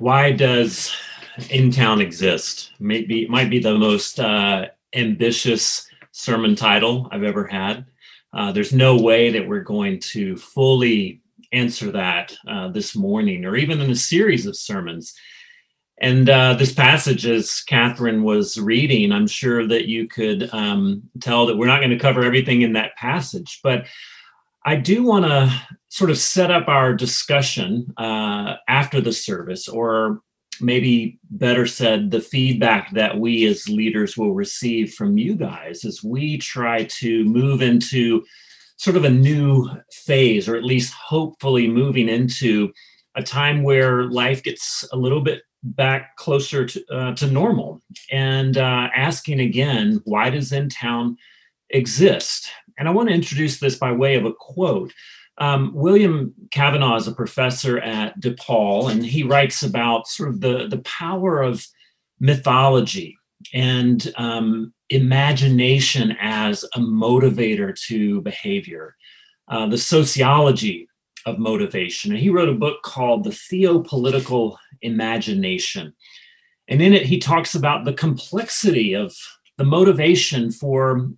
Why does In Town exist? Maybe it might be the most uh, ambitious sermon title I've ever had. Uh, there's no way that we're going to fully answer that uh, this morning or even in a series of sermons. And uh, this passage, as Catherine was reading, I'm sure that you could um, tell that we're not going to cover everything in that passage. But I do want to sort of set up our discussion uh, after the service, or maybe better said, the feedback that we as leaders will receive from you guys as we try to move into sort of a new phase, or at least hopefully moving into a time where life gets a little bit back closer to, uh, to normal and uh, asking again, why does In Town exist? And I want to introduce this by way of a quote. Um, William Cavanaugh is a professor at DePaul, and he writes about sort of the, the power of mythology and um, imagination as a motivator to behavior, uh, the sociology of motivation. And he wrote a book called The Theopolitical Imagination. And in it, he talks about the complexity of the motivation for,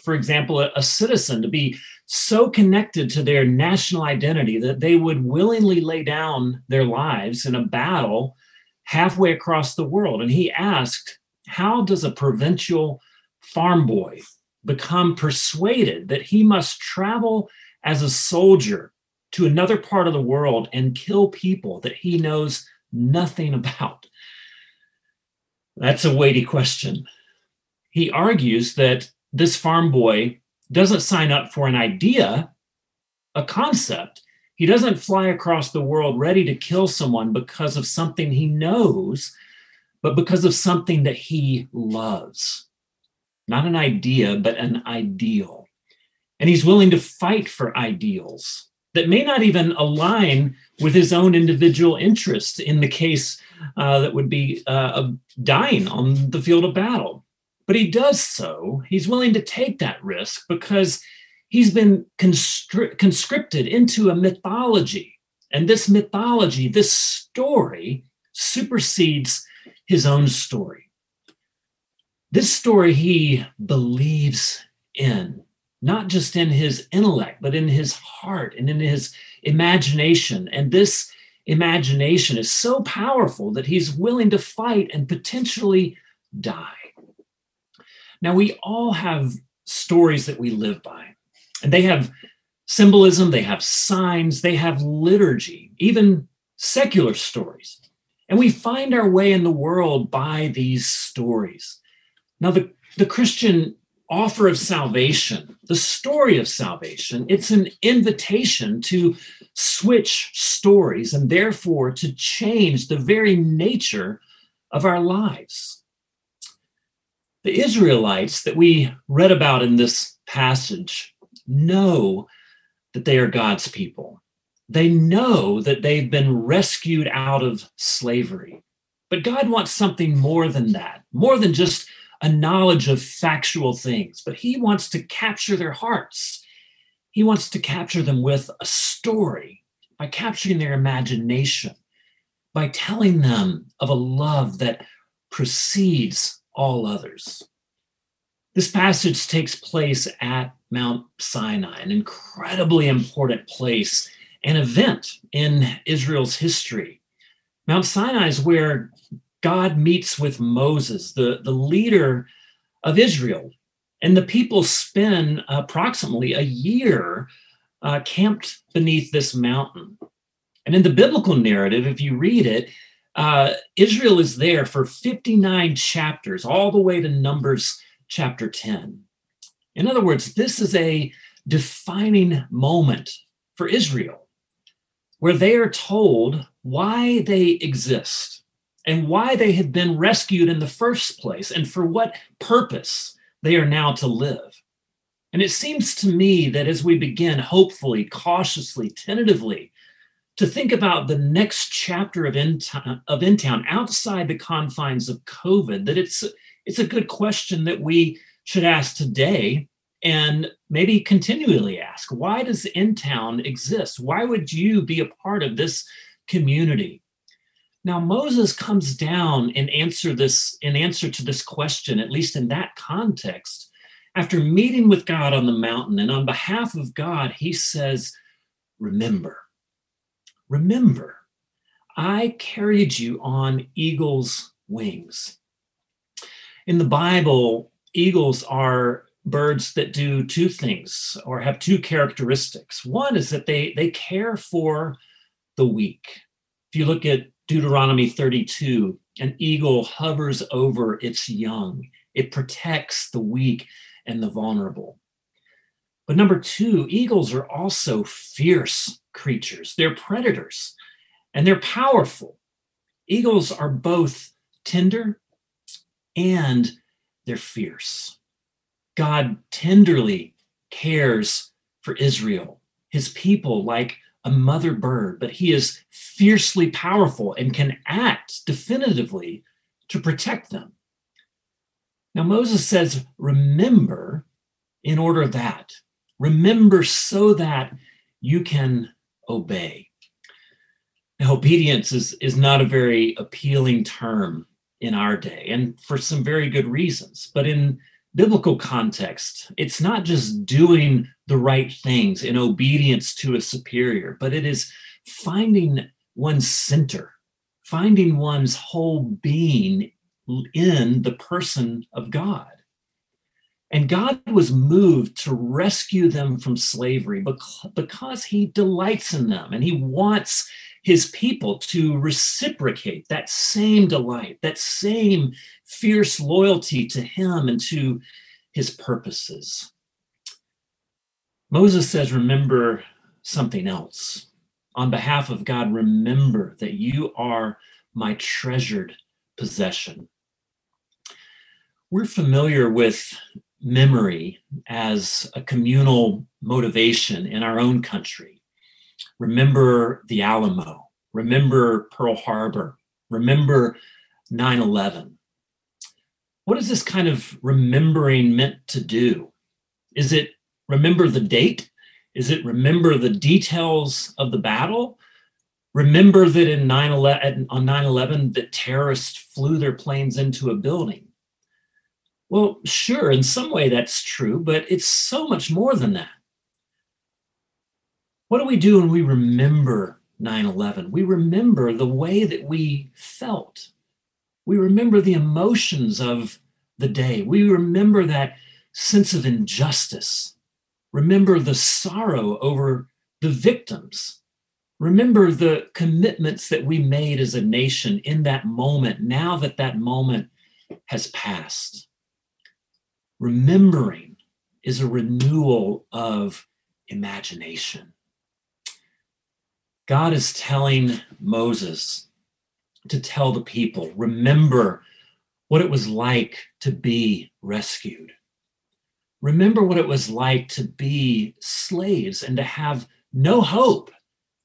for example, a, a citizen to be so connected to their national identity that they would willingly lay down their lives in a battle halfway across the world. And he asked, How does a provincial farm boy become persuaded that he must travel as a soldier to another part of the world and kill people that he knows nothing about? That's a weighty question. He argues that this farm boy doesn't sign up for an idea, a concept. He doesn't fly across the world ready to kill someone because of something he knows, but because of something that he loves. Not an idea, but an ideal. And he's willing to fight for ideals that may not even align with his own individual interests in the case uh, that would be uh, of dying on the field of battle. But he does so, he's willing to take that risk because he's been conscri- conscripted into a mythology. And this mythology, this story, supersedes his own story. This story he believes in, not just in his intellect, but in his heart and in his imagination. And this imagination is so powerful that he's willing to fight and potentially die. Now, we all have stories that we live by, and they have symbolism, they have signs, they have liturgy, even secular stories. And we find our way in the world by these stories. Now, the, the Christian offer of salvation, the story of salvation, it's an invitation to switch stories and therefore to change the very nature of our lives. The Israelites that we read about in this passage know that they are God's people. They know that they've been rescued out of slavery. But God wants something more than that, more than just a knowledge of factual things, but He wants to capture their hearts. He wants to capture them with a story by capturing their imagination, by telling them of a love that precedes all others. This passage takes place at Mount Sinai, an incredibly important place, an event in Israel's history. Mount Sinai is where God meets with Moses, the, the leader of Israel. And the people spend approximately a year uh, camped beneath this mountain. And in the biblical narrative, if you read it, uh, Israel is there for 59 chapters, all the way to Numbers chapter 10. In other words, this is a defining moment for Israel where they are told why they exist and why they have been rescued in the first place and for what purpose they are now to live. And it seems to me that as we begin, hopefully, cautiously, tentatively, to think about the next chapter of in, of in town outside the confines of COVID, that it's it's a good question that we should ask today and maybe continually ask why does in town exist? Why would you be a part of this community? Now Moses comes down and answer this in answer to this question, at least in that context, after meeting with God on the mountain, and on behalf of God, he says, Remember, remember, I carried you on eagle's wings. In the Bible, eagles are birds that do two things or have two characteristics. One is that they, they care for the weak. If you look at Deuteronomy 32, an eagle hovers over its young, it protects the weak and the vulnerable. But number two, eagles are also fierce creatures. They're predators and they're powerful. Eagles are both tender and they're fierce. God tenderly cares for Israel, his people, like a mother bird, but he is fiercely powerful and can act definitively to protect them. Now, Moses says, Remember in order that. Remember so that you can obey. Now, obedience is, is not a very appealing term in our day, and for some very good reasons. But in biblical context, it's not just doing the right things in obedience to a superior, but it is finding one's center, finding one's whole being in the person of God. And God was moved to rescue them from slavery because he delights in them and he wants his people to reciprocate that same delight, that same fierce loyalty to him and to his purposes. Moses says, Remember something else. On behalf of God, remember that you are my treasured possession. We're familiar with memory as a communal motivation in our own country. Remember the Alamo, remember Pearl Harbor, remember 9 11. What is this kind of remembering meant to do? Is it remember the date? Is it remember the details of the battle? Remember that in 9/11 on 9/11 the terrorists flew their planes into a building. Well, sure, in some way that's true, but it's so much more than that. What do we do when we remember 9 11? We remember the way that we felt. We remember the emotions of the day. We remember that sense of injustice. Remember the sorrow over the victims. Remember the commitments that we made as a nation in that moment, now that that moment has passed remembering is a renewal of imagination. God is telling Moses to tell the people, remember what it was like to be rescued. Remember what it was like to be slaves and to have no hope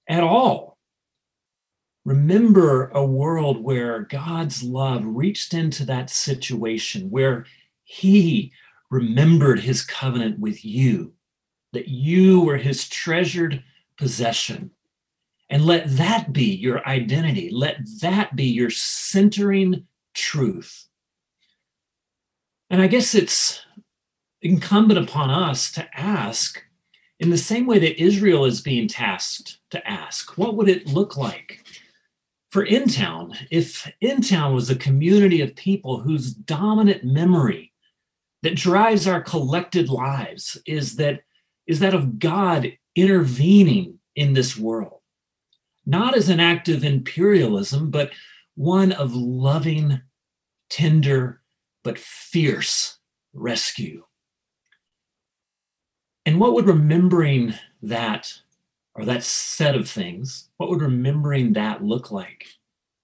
at all. Remember a world where God's love reached into that situation, where He remembered his covenant with you, that you were his treasured possession. And let that be your identity. Let that be your centering truth. And I guess it's incumbent upon us to ask, in the same way that Israel is being tasked to ask, what would it look like for In Town if In Town was a community of people whose dominant memory that drives our collected lives is that is that of God intervening in this world, not as an act of imperialism, but one of loving, tender, but fierce rescue. And what would remembering that, or that set of things, what would remembering that look like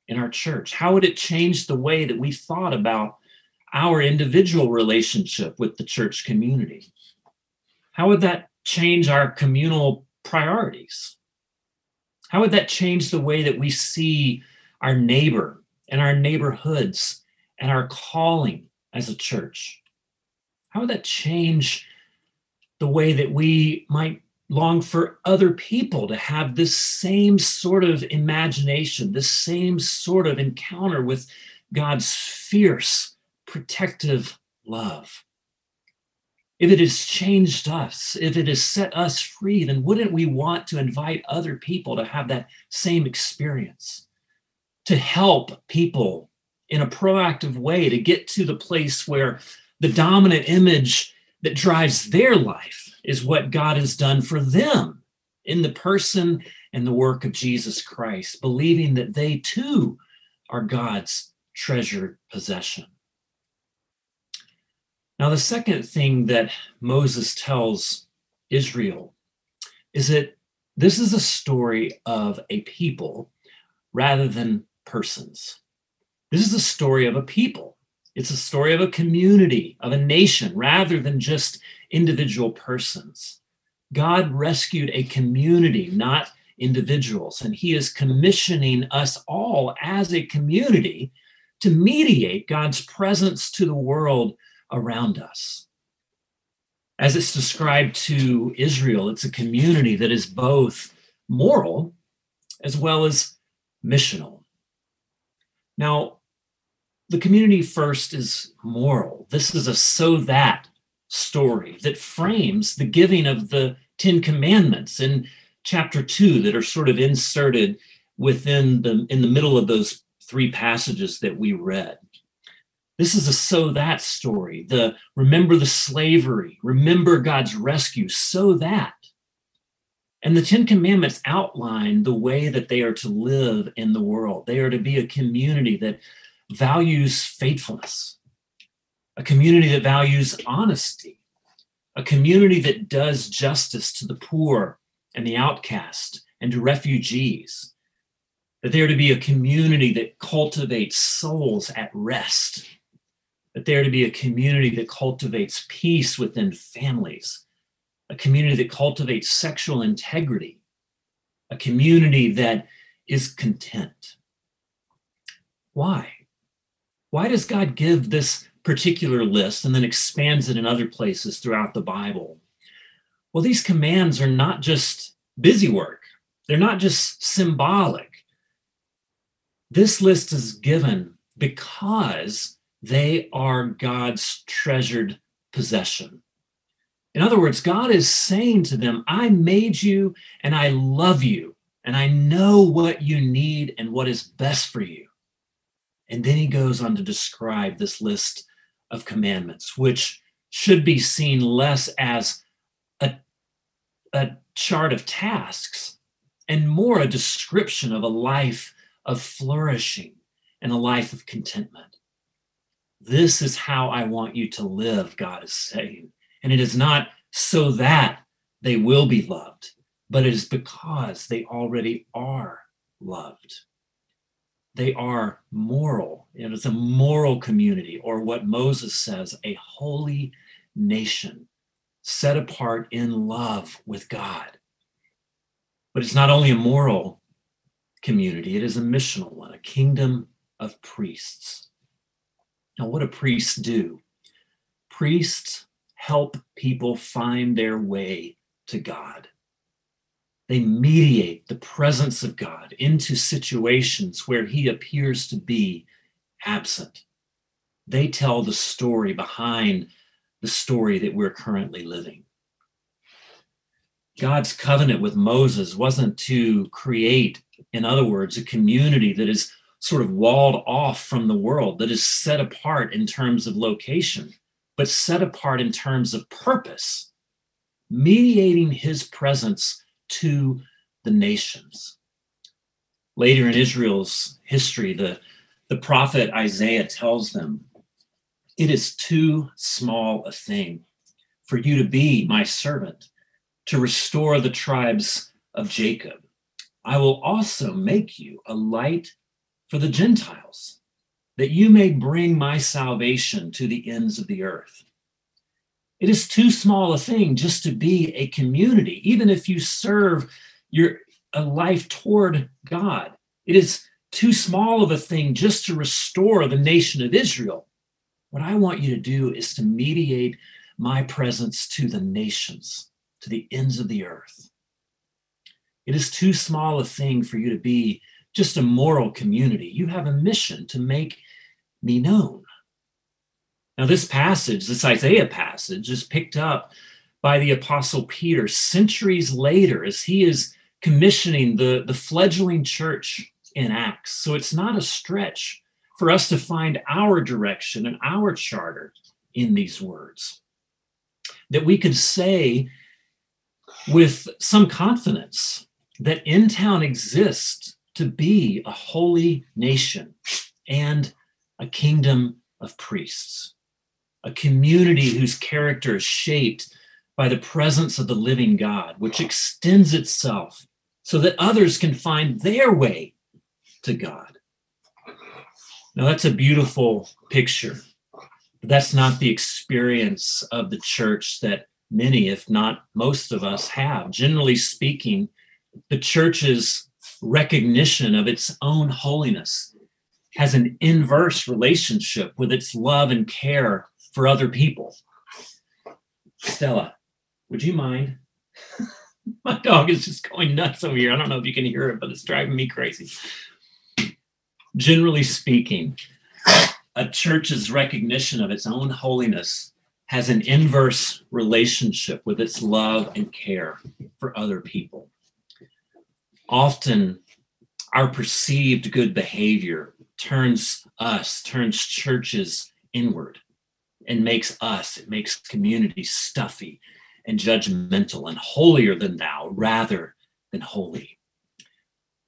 in our church? How would it change the way that we thought about our individual relationship with the church community? How would that change our communal priorities? How would that change the way that we see our neighbor and our neighborhoods and our calling as a church? How would that change the way that we might long for other people to have this same sort of imagination, this same sort of encounter with God's fierce, protective love. If it has changed us, if it has set us free, then wouldn't we want to invite other people to have that same experience? To help people in a proactive way to get to the place where the dominant image that drives their life is what God has done for them in the person and the work of Jesus Christ, believing that they too are God's treasured possession. Now, the second thing that Moses tells Israel is that this is a story of a people rather than persons. This is a story of a people. It's a story of a community, of a nation, rather than just individual persons. God rescued a community, not individuals, and He is commissioning us all as a community to mediate God's presence to the world around us. As it's described to Israel, it's a community that is both moral as well as missional. Now, the community first is moral. This is a so that story that frames the giving of the Ten Commandments in chapter two that are sort of inserted within the in the middle of those three passages that we read. This is a so that story. The remember the slavery, remember God's rescue, so that. And the Ten Commandments outline the way that they are to live in the world. They are to be a community that values faithfulness, a community that values honesty, a community that does justice to the poor and the outcast and to refugees, that they are to be a community that cultivates souls at rest that they are to be a community that cultivates peace within families, a community that cultivates sexual integrity, a community that is content. Why? Why does God give this particular list and then expands it in other places throughout the Bible? Well, these commands are not just busy work, they're not just symbolic. This list is given because they are God's treasured possession. In other words, God is saying to them, I made you and I love you, and I know what you need and what is best for you. And then he goes on to describe this list of commandments, which should be seen less as a, a chart of tasks and more a description of a life of flourishing and a life of contentment. This is how I want you to live, God is saying. And it is not so that they will be loved, but it is because they already are loved. They are moral. It is a moral community, or what Moses says, a holy nation set apart in love with God. But it's not only a moral community, it is a missional one, a kingdom of priests. Now, what do priests do? Priests help people find their way to God. They mediate the presence of God into situations where he appears to be absent. They tell the story behind the story that we're currently living. God's covenant with Moses wasn't to create, in other words, a community that is sort of walled off from the world, that is set apart in terms of location, but set apart in terms of purpose, mediating his presence to the nations. Later in Israel's history, the, the prophet Isaiah tells them, It is too small a thing for you to be my servant, to restore the tribes of Jacob. I will also make you a light for the Gentiles, that you may bring my salvation to the ends of the earth. It is too small a thing just to be a community, even if you serve your a life toward God. It is too small of a thing just to restore the nation of Israel. What I want you to do is to mediate my presence to the nations, to the ends of the earth. It is too small a thing for you to be just a moral community. You have a mission to make me known. Now, this passage, this Isaiah passage, is picked up by the Apostle Peter centuries later as he is commissioning the, the fledgling church in Acts. So it's not a stretch for us to find our direction and our charter in these words. That we could say with some confidence that In Town exists to be a holy nation and a kingdom of priests, a community whose character is shaped by the presence of the living God, which extends itself so that others can find their way to God. Now, that's a beautiful picture. But that's not the experience of the church that many, if not most of us, have. Generally speaking, the church's recognition of its own holiness has an inverse relationship with its love and care for other people. Stella, would you mind? My dog is just going nuts over here. I don't know if you can hear it, but it's driving me crazy. Generally speaking, a church's recognition of its own holiness has an inverse relationship with its love and care for other people. Often, our perceived good behavior turns us, turns churches inward and makes us, it makes community stuffy and judgmental and holier than thou rather than holy.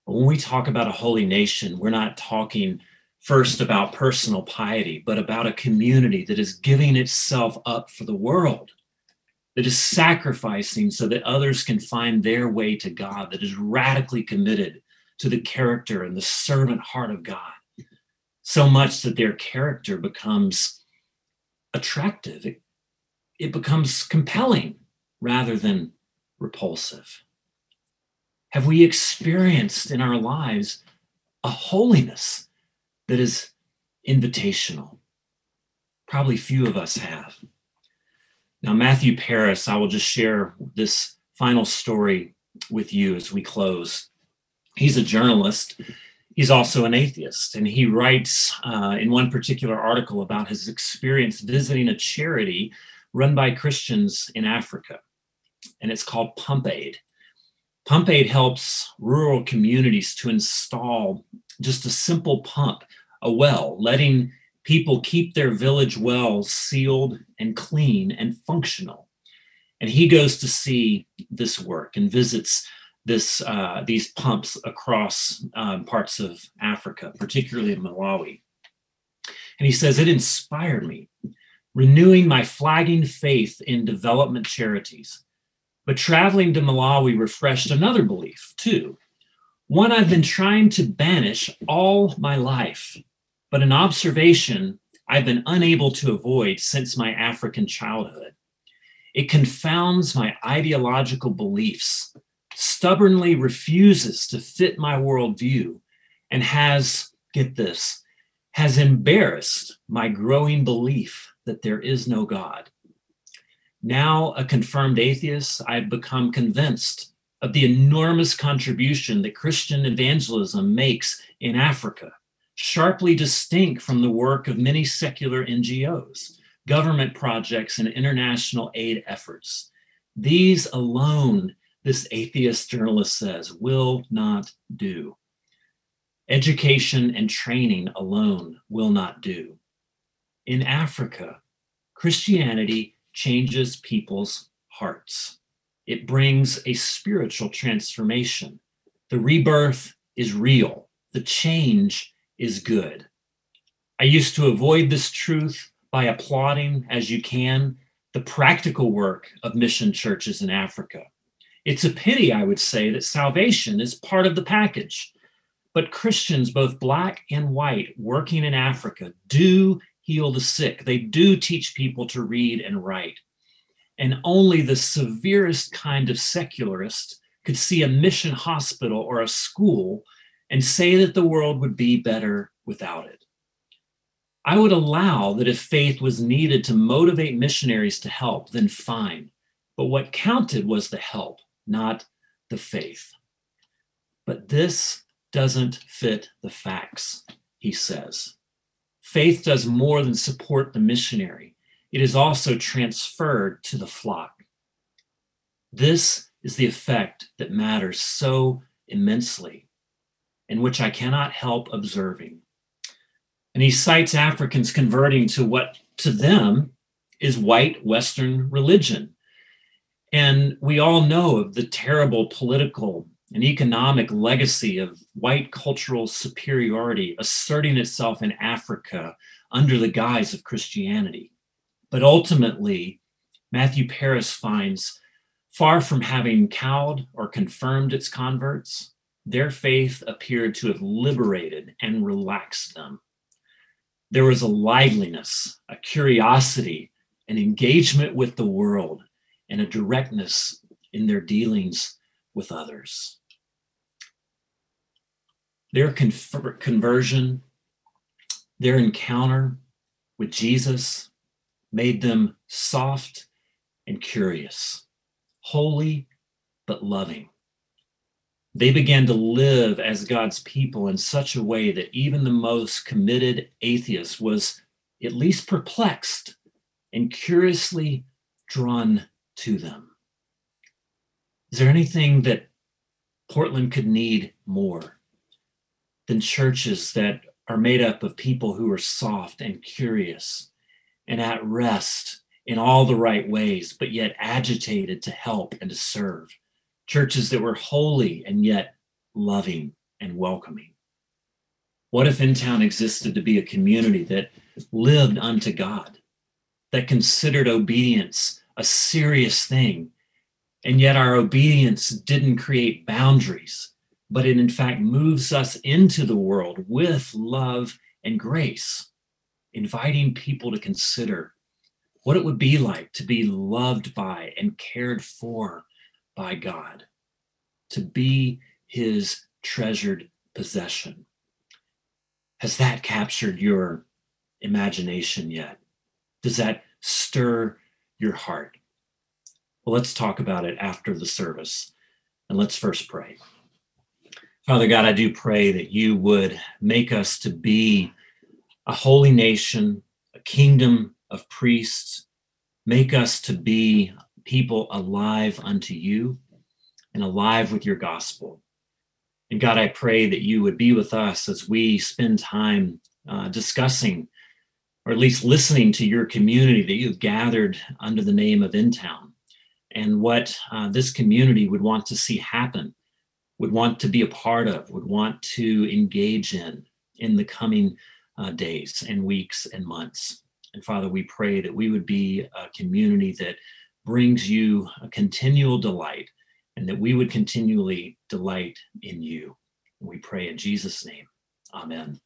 When we talk about a holy nation, we're not talking first about personal piety, but about a community that is giving itself up for the world, that is sacrificing so that others can find their way to God, that is radically committed to the character and the servant heart of God, so much that their character becomes attractive, it, it becomes compelling rather than repulsive? Have we experienced in our lives a holiness that is invitational? Probably few of us have. Now, Matthew Parris, I will just share this final story with you as we close. He's a journalist. He's also an atheist, and he writes uh, in one particular article about his experience visiting a charity run by Christians in Africa and it's called Pump Aid. Pump Aid helps rural communities to install just a simple pump, a well, letting people keep their village wells sealed and clean and functional. And he goes to see this work and visits this uh, these pumps across um, parts of Africa, particularly in Malawi. And he says it inspired me, renewing my flagging faith in development charities but traveling to Malawi refreshed another belief, too. One I've been trying to banish all my life, but an observation I've been unable to avoid since my African childhood. It confounds my ideological beliefs, stubbornly refuses to fit my worldview, and has, get this, has embarrassed my growing belief that there is no God. Now, a confirmed atheist, I've become convinced of the enormous contribution that Christian evangelism makes in Africa, sharply distinct from the work of many secular NGOs, government projects, and international aid efforts. These alone, this atheist journalist says, will not do. Education and training alone will not do. In Africa, Christianity changes people's hearts. It brings a spiritual transformation. The rebirth is real, the change is good. I used to avoid this truth by applauding, as you can, the practical work of mission churches in Africa. It's a pity, I would say, that salvation is part of the package. But Christians, both black and white, working in Africa, do heal the sick. They do teach people to read and write. And only the severest kind of secularist could see a mission hospital or a school and say that the world would be better without it. I would allow that if faith was needed to motivate missionaries to help, then fine. But what counted was the help, not the faith. But this doesn't fit the facts, he says. Faith does more than support the missionary, it is also transferred to the flock. This is the effect that matters so immensely, and which I cannot help observing. And he cites Africans converting to what to them is white Western religion. And we all know of the terrible political and economic legacy of white cultural superiority asserting itself in Africa under the guise of Christianity. But ultimately, Matthew Parris finds far from having cowed or confirmed its converts, their faith appeared to have liberated and relaxed them. There was a liveliness, a curiosity, an engagement with the world, and a directness in their dealings with others. Their conver- conversion, their encounter with Jesus made them soft and curious, holy but loving. They began to live as God's people in such a way that even the most committed atheist was at least perplexed and curiously drawn to them. Is there anything that Portland could need more than churches that are made up of people who are soft and curious and at rest in all the right ways, but yet agitated to help and to serve? Churches that were holy and yet loving and welcoming? What if In Town existed to be a community that lived unto God, that considered obedience a serious thing, and yet our obedience didn't create boundaries, but it in fact moves us into the world with love and grace, inviting people to consider what it would be like to be loved by and cared for by God, to be his treasured possession. Has that captured your imagination yet? Does that stir your heart? Well, let's talk about it after the service. And let's first pray. Father God, I do pray that you would make us to be a holy nation, a kingdom of priests. Make us to be people alive unto you and alive with your gospel. And God, I pray that you would be with us as we spend time uh, discussing, or at least listening to your community that you've gathered under the name of In Town, and what uh, this community would want to see happen, would want to be a part of, would want to engage in in the coming uh, days and weeks and months. And Father, we pray that we would be a community that brings you a continual delight and that we would continually delight in you. We pray in Jesus' name. Amen.